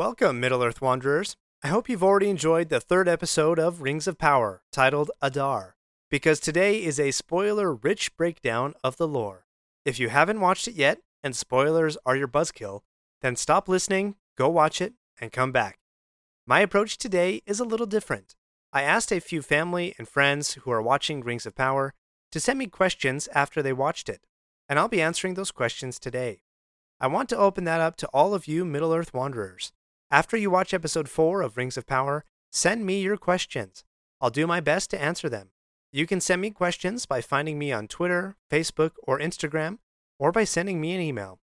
Welcome, Middle Earth Wanderers. I hope you've already enjoyed the third episode of Rings of Power, titled Adar, because today is a spoiler rich breakdown of the lore. If you haven't watched it yet, and spoilers are your buzzkill, then stop listening, go watch it, and come back. My approach today is a little different. I asked a few family and friends who are watching Rings of Power to send me questions after they watched it, and I'll be answering those questions today. I want to open that up to all of you Middle Earth Wanderers. After you watch episode 4 of Rings of Power, send me your questions. I'll do my best to answer them. You can send me questions by finding me on Twitter, Facebook, or Instagram, or by sending me an email.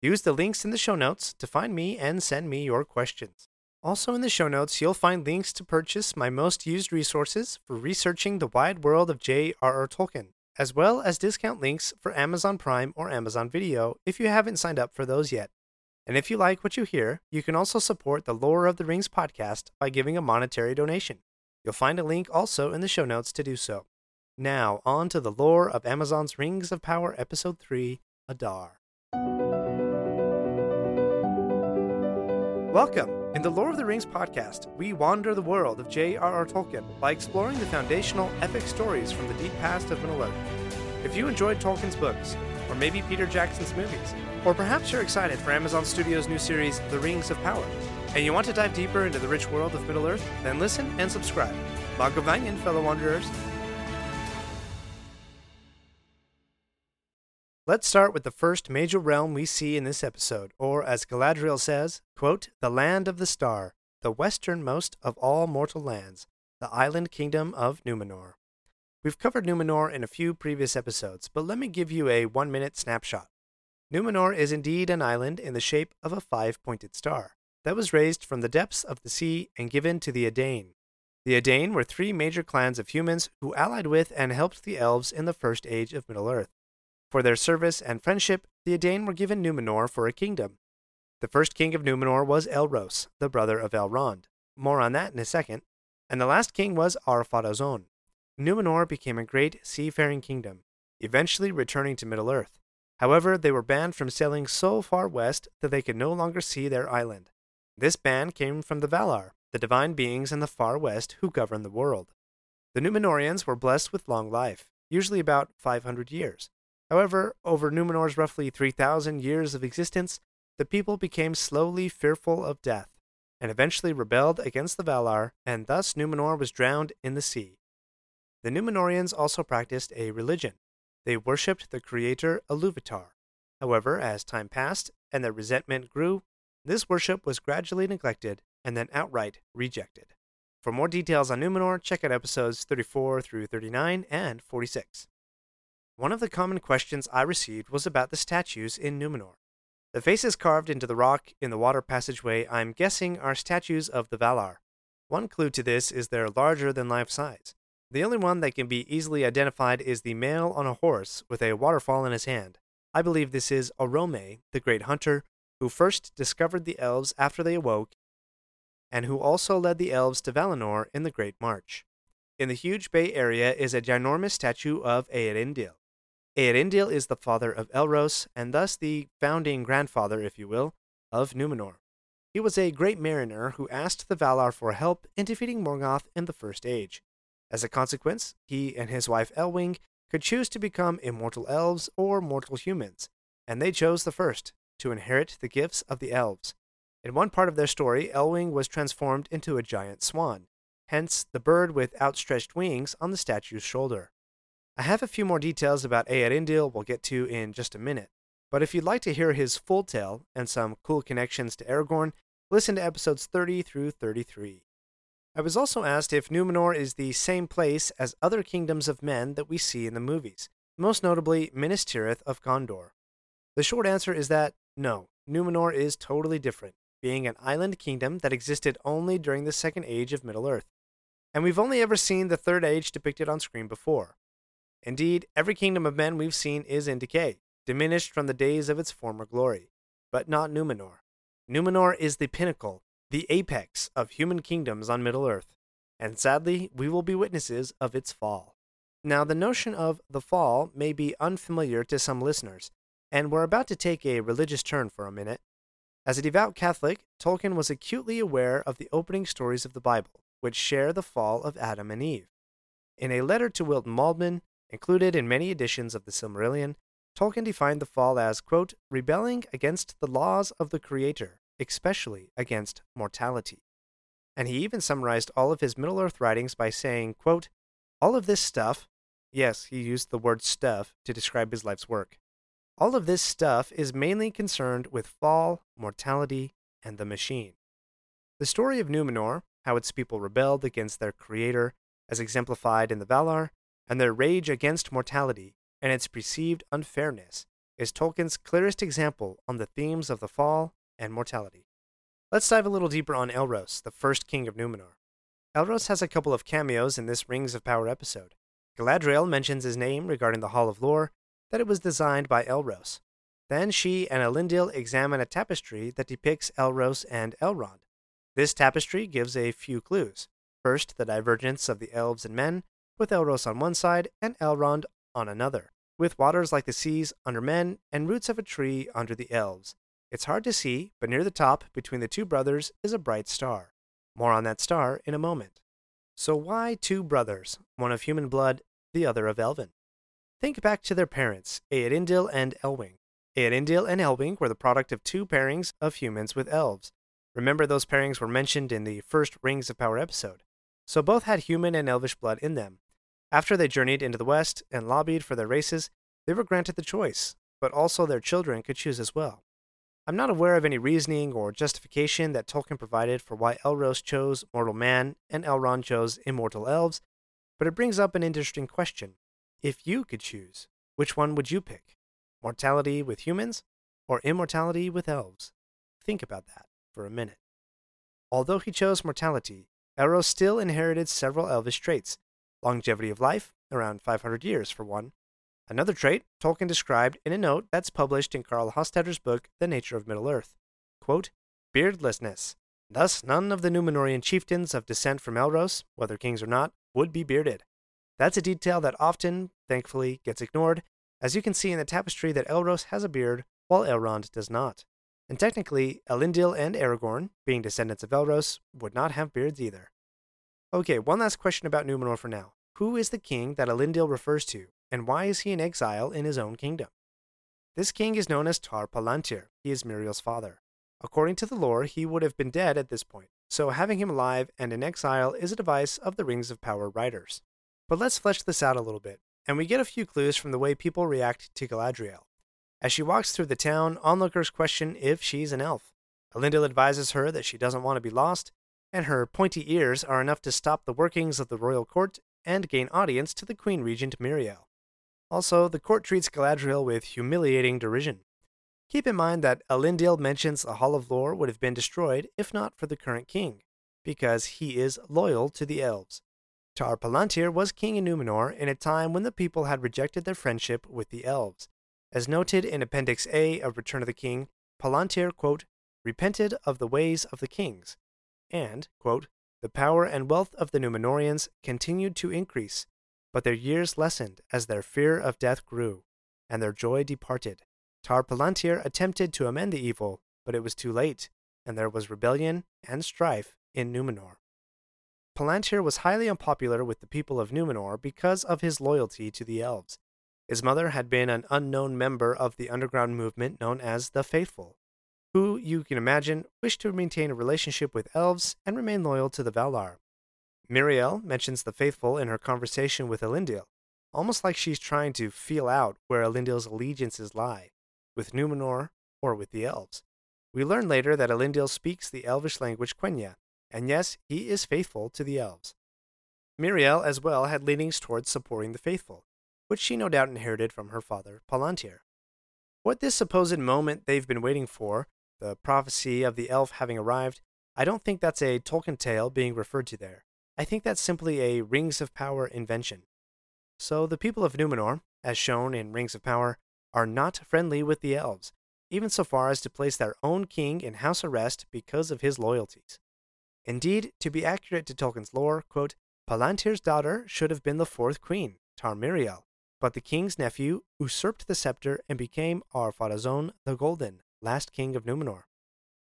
Use the links in the show notes to find me and send me your questions. Also, in the show notes, you'll find links to purchase my most used resources for researching the wide world of J.R.R. Tolkien, as well as discount links for Amazon Prime or Amazon Video if you haven't signed up for those yet. And if you like what you hear, you can also support the Lore of the Rings podcast by giving a monetary donation. You'll find a link also in the show notes to do so. Now, on to the lore of Amazon's Rings of Power Episode 3 Adar. Welcome! In the Lore of the Rings podcast, we wander the world of J.R.R. Tolkien by exploring the foundational epic stories from the deep past of Middle Earth. If you enjoyed Tolkien's books, or maybe Peter Jackson's movies, or perhaps you're excited for Amazon Studios' new series, The Rings of Power, and you want to dive deeper into the rich world of Middle Earth, then listen and subscribe. Mae govannen, fellow wanderers. Let's start with the first major realm we see in this episode, or as Galadriel says, quote, the land of the star, the westernmost of all mortal lands, the island kingdom of Numenor. We've covered Numenor in a few previous episodes, but let me give you a one minute snapshot. Numenor is indeed an island in the shape of a five pointed star that was raised from the depths of the sea and given to the Edain. The Edain were three major clans of humans who allied with and helped the elves in the first age of Middle Earth. For their service and friendship, the Edain were given Numenor for a kingdom. The first king of Numenor was Elros, the brother of Elrond. More on that in a second. And the last king was Ar-Pharazôn. Numenor became a great seafaring kingdom, eventually returning to Middle Earth. However, they were banned from sailing so far west that they could no longer see their island. This ban came from the Valar, the divine beings in the far west who govern the world. The Numenorians were blessed with long life, usually about 500 years. However, over Numenor's roughly 3,000 years of existence, the people became slowly fearful of death, and eventually rebelled against the Valar, and thus Numenor was drowned in the sea. The Numenorians also practiced a religion. They worshipped the creator Iluvatar. However, as time passed and their resentment grew, this worship was gradually neglected and then outright rejected. For more details on Numenor, check out episodes 34 through 39 and 46. One of the common questions I received was about the statues in Numenor. The faces carved into the rock in the water passageway I'm guessing are statues of the Valar. One clue to this is they're larger than life size. The only one that can be easily identified is the male on a horse with a waterfall in his hand. I believe this is Orome, the great hunter, who first discovered the elves after they awoke, and who also led the elves to Valinor in the Great March. In the huge bay area is a ginormous statue of Eärendil. Eärendil is the father of Elros, and thus the founding grandfather, if you will, of Numenor. He was a great mariner who asked the Valar for help in defeating Morgoth in the First Age. As a consequence, he and his wife Elwing could choose to become immortal elves or mortal humans, and they chose the first, to inherit the gifts of the elves. In one part of their story, Elwing was transformed into a giant swan, hence the bird with outstretched wings on the statue's shoulder. I have a few more details about Eärendil we'll get to in just a minute, but if you'd like to hear his full tale and some cool connections to Aragorn, listen to episodes 30 through 33. I was also asked if Numenor is the same place as other kingdoms of men that we see in the movies, most notably Minas Tirith of Gondor. The short answer is that no, Numenor is totally different, being an island kingdom that existed only during the Second Age of Middle Earth. And we've only ever seen the Third Age depicted on screen before. Indeed, every kingdom of men we've seen is in decay, diminished from the days of its former glory. But not Numenor. Numenor is the pinnacle, the apex of human kingdoms on Middle Earth, and sadly, we will be witnesses of its fall. Now, the notion of the fall may be unfamiliar to some listeners, and we're about to take a religious turn for a minute. As a devout Catholic, Tolkien was acutely aware of the opening stories of the Bible, which share the fall of Adam and Eve. In a letter to Milton Waldman, included in many editions of the Silmarillion, Tolkien defined the fall as, quote, rebelling against the laws of the Creator, especially against mortality. And he even summarized all of his Middle Earth writings by saying, quote, all of this stuff, yes, he used the word stuff to describe his life's work. All of this stuff is mainly concerned with fall, mortality, and the machine. The story of Numenor, how its people rebelled against their creator, as exemplified in the Valar, and their rage against mortality and its perceived unfairness, is Tolkien's clearest example on the themes of the fall and mortality. Let's dive a little deeper on Elros, the first king of Numenor. Elros has a couple of cameos in this Rings of Power episode. Galadriel mentions his name regarding the Hall of Lore, that it was designed by Elros. Then she and Elendil examine a tapestry that depicts Elros and Elrond. This tapestry gives a few clues. First, the divergence of the elves and men, with Elros on one side and Elrond on another, with waters like the seas under men and roots of a tree under the elves. It's hard to see, but near the top, between the two brothers, is a bright star. More on that star in a moment. So, why two brothers, one of human blood, the other of elven? Think back to their parents, Eärendil and Elwing. Eärendil and Elwing were the product of two pairings of humans with elves. Remember, those pairings were mentioned in the first Rings of Power episode. So, both had human and elvish blood in them. After they journeyed into the West and lobbied for their races, they were granted the choice, but also their children could choose as well. I'm not aware of any reasoning or justification that Tolkien provided for why Elros chose mortal man and Elrond chose immortal elves, but it brings up an interesting question. If you could choose, which one would you pick? Mortality with humans or immortality with elves? Think about that for a minute. Although he chose mortality, Elros still inherited several elvish traits longevity of life, around 500 years for one, Another trait Tolkien described in a note that's published in Carl Hostetter's book, The Nature of Middle Earth. Quote, Beardlessness. Thus, none of the Numenorean chieftains of descent from Elros, whether kings or not, would be bearded. That's a detail that often, thankfully, gets ignored, as you can see in the tapestry that Elros has a beard while Elrond does not. And technically, Elendil and Aragorn, being descendants of Elros, would not have beards either. Okay, one last question about Numenor for now. Who is the king that Elendil refers to, and why is he in exile in his own kingdom? This king is known as Tar Palantir. He is Miriel's father. According to the lore, he would have been dead at this point, so having him alive and in exile is a device of the Rings of Power writers. But let's flesh this out a little bit, and we get a few clues from the way people react to Galadriel. As she walks through the town, onlookers question if she's an elf. Elendil advises her that she doesn't want to be lost, and her pointy ears are enough to stop the workings of the royal court and gain audience to the Queen Regent Miriel. Also, the court treats Galadriel with humiliating derision. Keep in mind that Elendil mentions the Hall of Lore would have been destroyed if not for the current king, because he is loyal to the elves. Tar Palantir was king in Numenor in a time when the people had rejected their friendship with the elves. As noted in Appendix A of Return of the King, Palantir, quote, repented of the ways of the kings, and, quote, the power and wealth of the Numenorians continued to increase, but their years lessened as their fear of death grew, and their joy departed. Tar Palantir attempted to amend the evil, but it was too late, and there was rebellion and strife in Numenor. Palantir was highly unpopular with the people of Numenor because of his loyalty to the elves. His mother had been an unknown member of the underground movement known as the Faithful, who, you can imagine, wished to maintain a relationship with elves and remain loyal to the Valar. Miriel mentions the faithful in her conversation with Elendil, almost like she's trying to feel out where Elendil's allegiances lie, with Numenor or with the elves. We learn later that Elendil speaks the elvish language Quenya, and yes, he is faithful to the elves. Miriel as well had leanings towards supporting the faithful, which she no doubt inherited from her father Palantir. What this supposed moment they've been waiting for, the prophecy of the elf having arrived, I don't think that's a Tolkien tale being referred to there. I think that's simply a Rings of Power invention. So the people of Numenor, as shown in Rings of Power, are not friendly with the elves, even so far as to place their own king in house arrest because of his loyalties. Indeed, to be accurate to Tolkien's lore, quote, Palantir's daughter should have been the fourth queen, Tarmiriel, but the king's nephew usurped the scepter and became Ar-Pharazôn the Golden, last king of Numenor.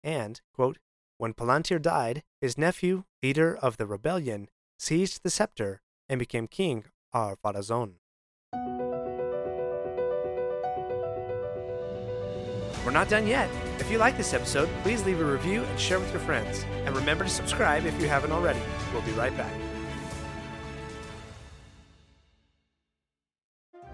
and, quote, when Palantir died, his nephew, leader of the rebellion, seized the scepter and became king of Pharazôn. We're not done yet. If you like this episode, please leave a review and share with your friends. And remember to subscribe if you haven't already. We'll be right back.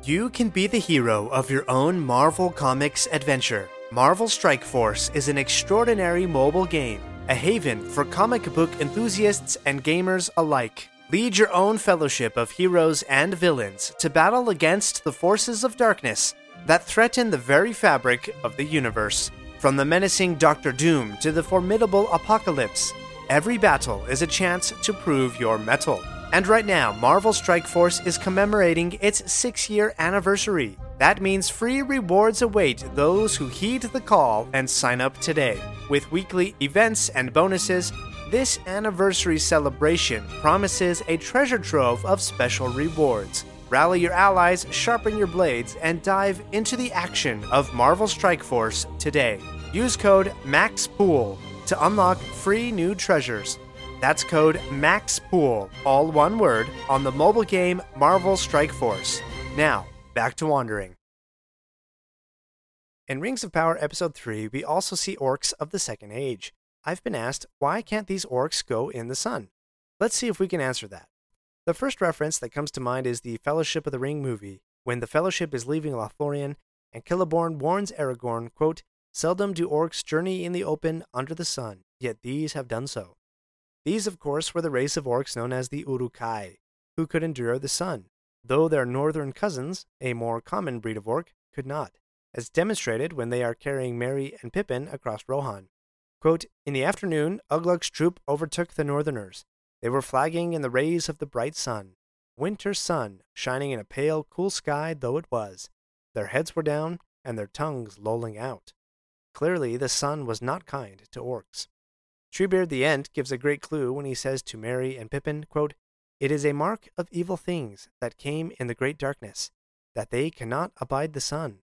You can be the hero of your own Marvel Comics adventure. Marvel Strike Force is an extraordinary mobile game, a haven for comic book enthusiasts and gamers alike. Lead your own fellowship of heroes and villains to battle against the forces of darkness that threaten the very fabric of the universe. From the menacing Doctor Doom to the formidable Apocalypse, every battle is a chance to prove your mettle. And right now, Marvel Strike Force is commemorating its six year anniversary. That means free rewards await those who heed the call and sign up today. With weekly events and bonuses, this anniversary celebration promises a treasure trove of special rewards. Rally your allies, sharpen your blades, and dive into the action of Marvel Strike Force today. Use code MAXPOOL to unlock free new treasures. That's code MAXPOOL, all one word, on the mobile game Marvel Strike Force. Now, back to wandering. In Rings of Power Episode 3, we also see orcs of the Second Age. I've been asked, why can't these orcs go in the sun? Let's see if we can answer that. The first reference that comes to mind is the Fellowship of the Ring movie, when the Fellowship is leaving Lothlorien, and Celeborn warns Aragorn, quote, Seldom do orcs journey in the open under the sun, yet these have done so. These, of course, were the race of orcs known as the Uruk-hai, who could endure the sun, though their northern cousins, a more common breed of orc, could not, as demonstrated when they are carrying Merry and Pippin across Rohan. Quote, in the afternoon, Ugluk's troop overtook the northerners, they were flagging in the rays of the bright sun, winter sun shining in a pale, cool sky though it was. Their heads were down and their tongues lolling out. Clearly, the sun was not kind to orcs. Treebeard the Ent gives a great clue when he says to Merry and Pippin, quote, It is a mark of evil things that came in the great darkness, that they cannot abide the sun.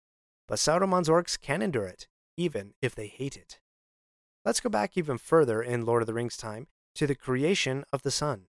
But Saruman's orcs can endure it, even if they hate it. Let's go back even further in Lord of the Rings time to the creation of the sun.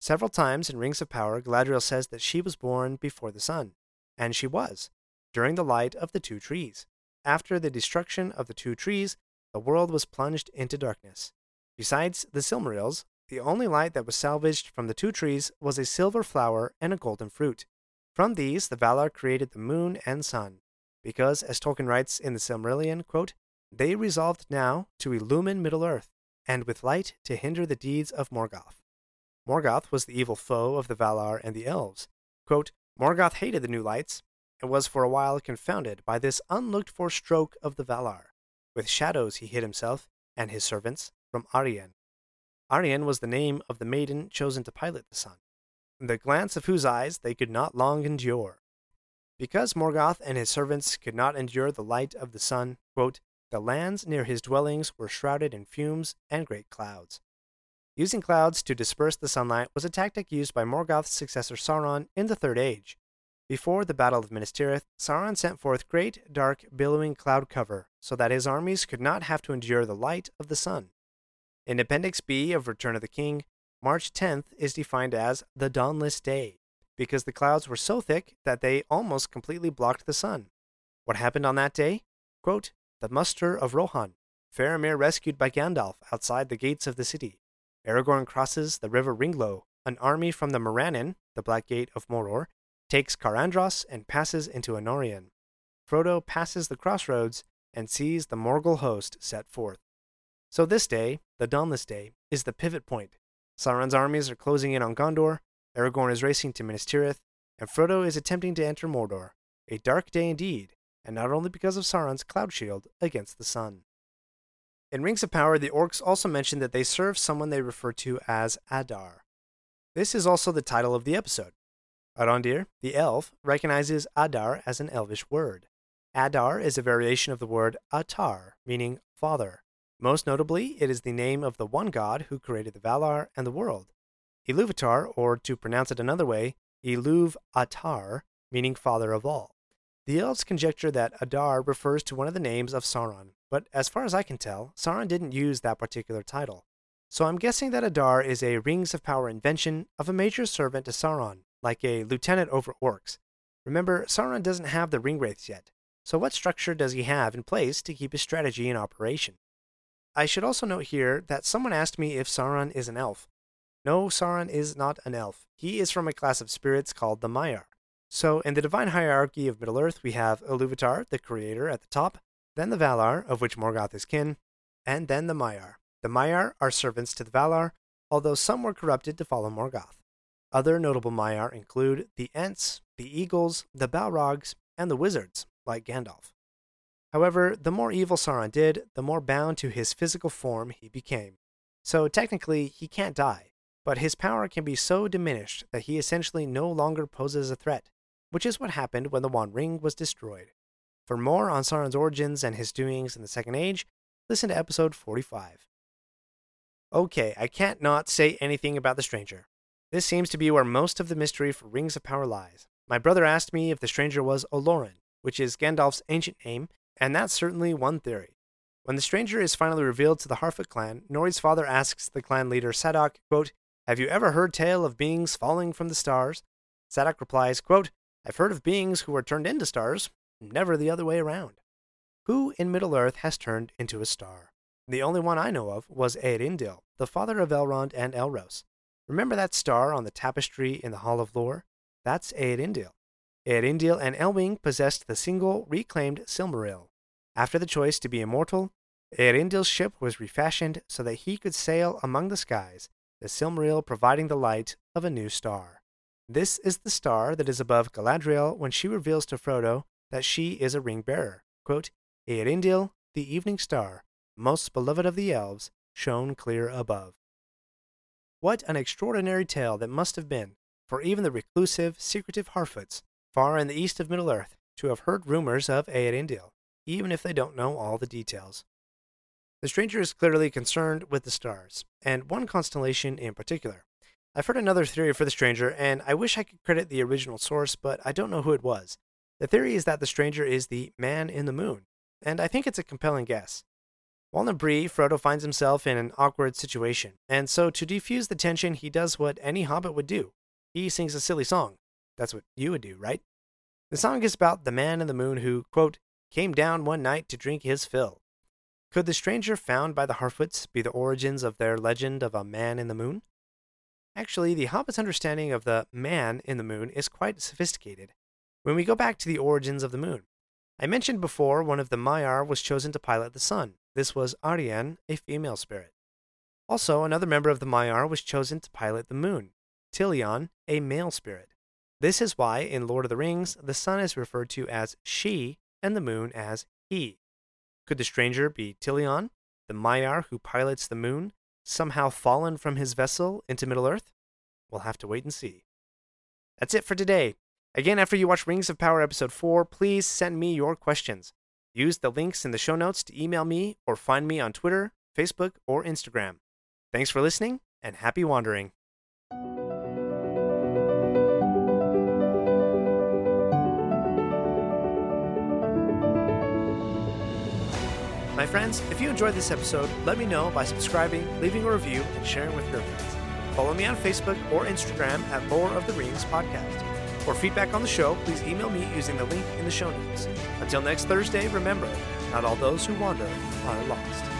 Several times in Rings of Power, Galadriel says that she was born before the sun, and she was, during the light of the two trees. After the destruction of the two trees, the world was plunged into darkness. Besides the Silmarils, the only light that was salvaged from the two trees was a silver flower and a golden fruit. From these, the Valar created the moon and sun, because, as Tolkien writes in the Silmarillion, quote, they resolved now to illumine Middle Earth and with light to hinder the deeds of Morgoth. Morgoth was the evil foe of the Valar and the Elves. Quote, Morgoth hated the new lights, and was for a while confounded by this unlooked for stroke of the Valar. With shadows he hid himself and his servants from Arien. Arien was the name of the maiden chosen to pilot the sun, the glance of whose eyes they could not long endure. Because Morgoth and his servants could not endure the light of the sun, quote, the lands near his dwellings were shrouded in fumes and great clouds. Using clouds to disperse the sunlight was a tactic used by Morgoth's successor Sauron in the Third Age. Before the Battle of Minas Tirith, Sauron sent forth great, dark, billowing cloud cover so that his armies could not have to endure the light of the sun. In Appendix B of Return of the King, March 10th is defined as the dawnless day because the clouds were so thick that they almost completely blocked the sun. What happened on that day? Quote, the muster of Rohan, Faramir rescued by Gandalf outside the gates of the city. Aragorn crosses the river Ringló. An army from the Morannon, the Black Gate of Mordor, takes Cair Andros and passes into Anórien. Frodo passes the crossroads and sees the Morgul host set forth. So this day, the Dawnless Day, is the pivot point. Sauron's armies are closing in on Gondor, Aragorn is racing to Minas Tirith, and Frodo is attempting to enter Mordor. A dark day indeed, and not only because of Sauron's cloud shield against the sun. In Rings of Power, the orcs also mention that they serve someone they refer to as Adar. This is also the title of the episode. Arondir, the elf, recognizes Adar as an elvish word. Adar is a variation of the word Atar, meaning father. Most notably, it is the name of the one god who created the Valar and the world. Iluvatar, or to pronounce it another way, Iluv Atar, meaning father of all. The elves conjecture that Adar refers to one of the names of Sauron, but as far as I can tell, Sauron didn't use that particular title. So I'm guessing that Adar is a Rings of Power invention of a major servant to Sauron, like a lieutenant over orcs. Remember, Sauron doesn't have the Ringwraiths yet, so what structure does he have in place to keep his strategy in operation? I should also note here that someone asked me if Sauron is an elf. No, Sauron is not an elf. He is from a class of spirits called the Maiar. So, in the divine hierarchy of Middle Earth, we have Iluvatar, the creator, at the top, then the Valar, of which Morgoth is kin, and then the Maiar. The Maiar are servants to the Valar, although some were corrupted to follow Morgoth. Other notable Maiar include the Ents, the Eagles, the Balrogs, and the Wizards, like Gandalf. However, the more evil Sauron did, the more bound to his physical form he became. So technically, he can't die, but his power can be so diminished that he essentially no longer poses a threat, which is what happened when the One Ring was destroyed. For more on Sauron's origins and his doings in the Second Age, listen to episode 45. Okay, I can't not say anything about the stranger. This seems to be where most of the mystery for Rings of Power lies. My brother asked me if the stranger was Olorin, which is Gandalf's ancient name, and that's certainly one theory. When the stranger is finally revealed to the Harfoot clan, Nori's father asks the clan leader Sadoc, quote, Have you ever heard tale of beings falling from the stars? Sadoc replies, quote, I've heard of beings who are turned into stars, never the other way around. Who in Middle Earth has turned into a star? The only one I know of was Eärendil, the father of Elrond and Elros. Remember that star on the tapestry in the Hall of Lore? That's Eärendil. Eärendil and Elwing possessed the single reclaimed Silmaril. After the choice to be immortal, Eärendil's ship was refashioned so that he could sail among the skies, the Silmaril providing the light of a new star. This is the star that is above Galadriel when she reveals to Frodo that she is a ring bearer. Quote, the evening star, most beloved of the elves, shone clear above. What an extraordinary tale that must have been for even the reclusive, secretive Harfoots far in the east of Middle Earth to have heard rumors of Eärendil, even if they don't know all the details. The stranger is clearly concerned with the stars, and one constellation in particular. I've heard another theory for the stranger, and I wish I could credit the original source, but I don't know who it was. The theory is that the stranger is the man in the moon, and I think it's a compelling guess. While in Bree, Frodo finds himself in an awkward situation, and so to defuse the tension, he does what any hobbit would do. He sings a silly song. That's what you would do, right? The song is about the man in the moon who, quote, came down one night to drink his fill. Could the stranger found by the Harfoots be the origins of their legend of a man in the moon? Actually, the Hobbit's understanding of the man in the moon is quite sophisticated. When we go back to the origins of the moon, I mentioned before one of the Maiar was chosen to pilot the sun. This was Arien, a female spirit. Also, another member of the Maiar was chosen to pilot the moon, Tilion, a male spirit. This is why in Lord of the Rings the sun is referred to as she and the moon as he. Could the stranger be Tilion, the Maiar who pilots the moon, somehow fallen from his vessel into Middle Earth? We'll have to wait and see. That's it for today. Again, after you watch Rings of Power Episode 4, please send me your questions. Use the links in the show notes to email me or find me on Twitter, Facebook, or Instagram. Thanks for listening and happy wandering. My friends, if you enjoyed this episode, let me know by subscribing, leaving a review, and sharing with your friends. Follow me on Facebook or Instagram at Lore of the Rings Podcast. For feedback on the show, please email me using the link in the show notes. Until next Thursday, remember, not all those who wander are lost.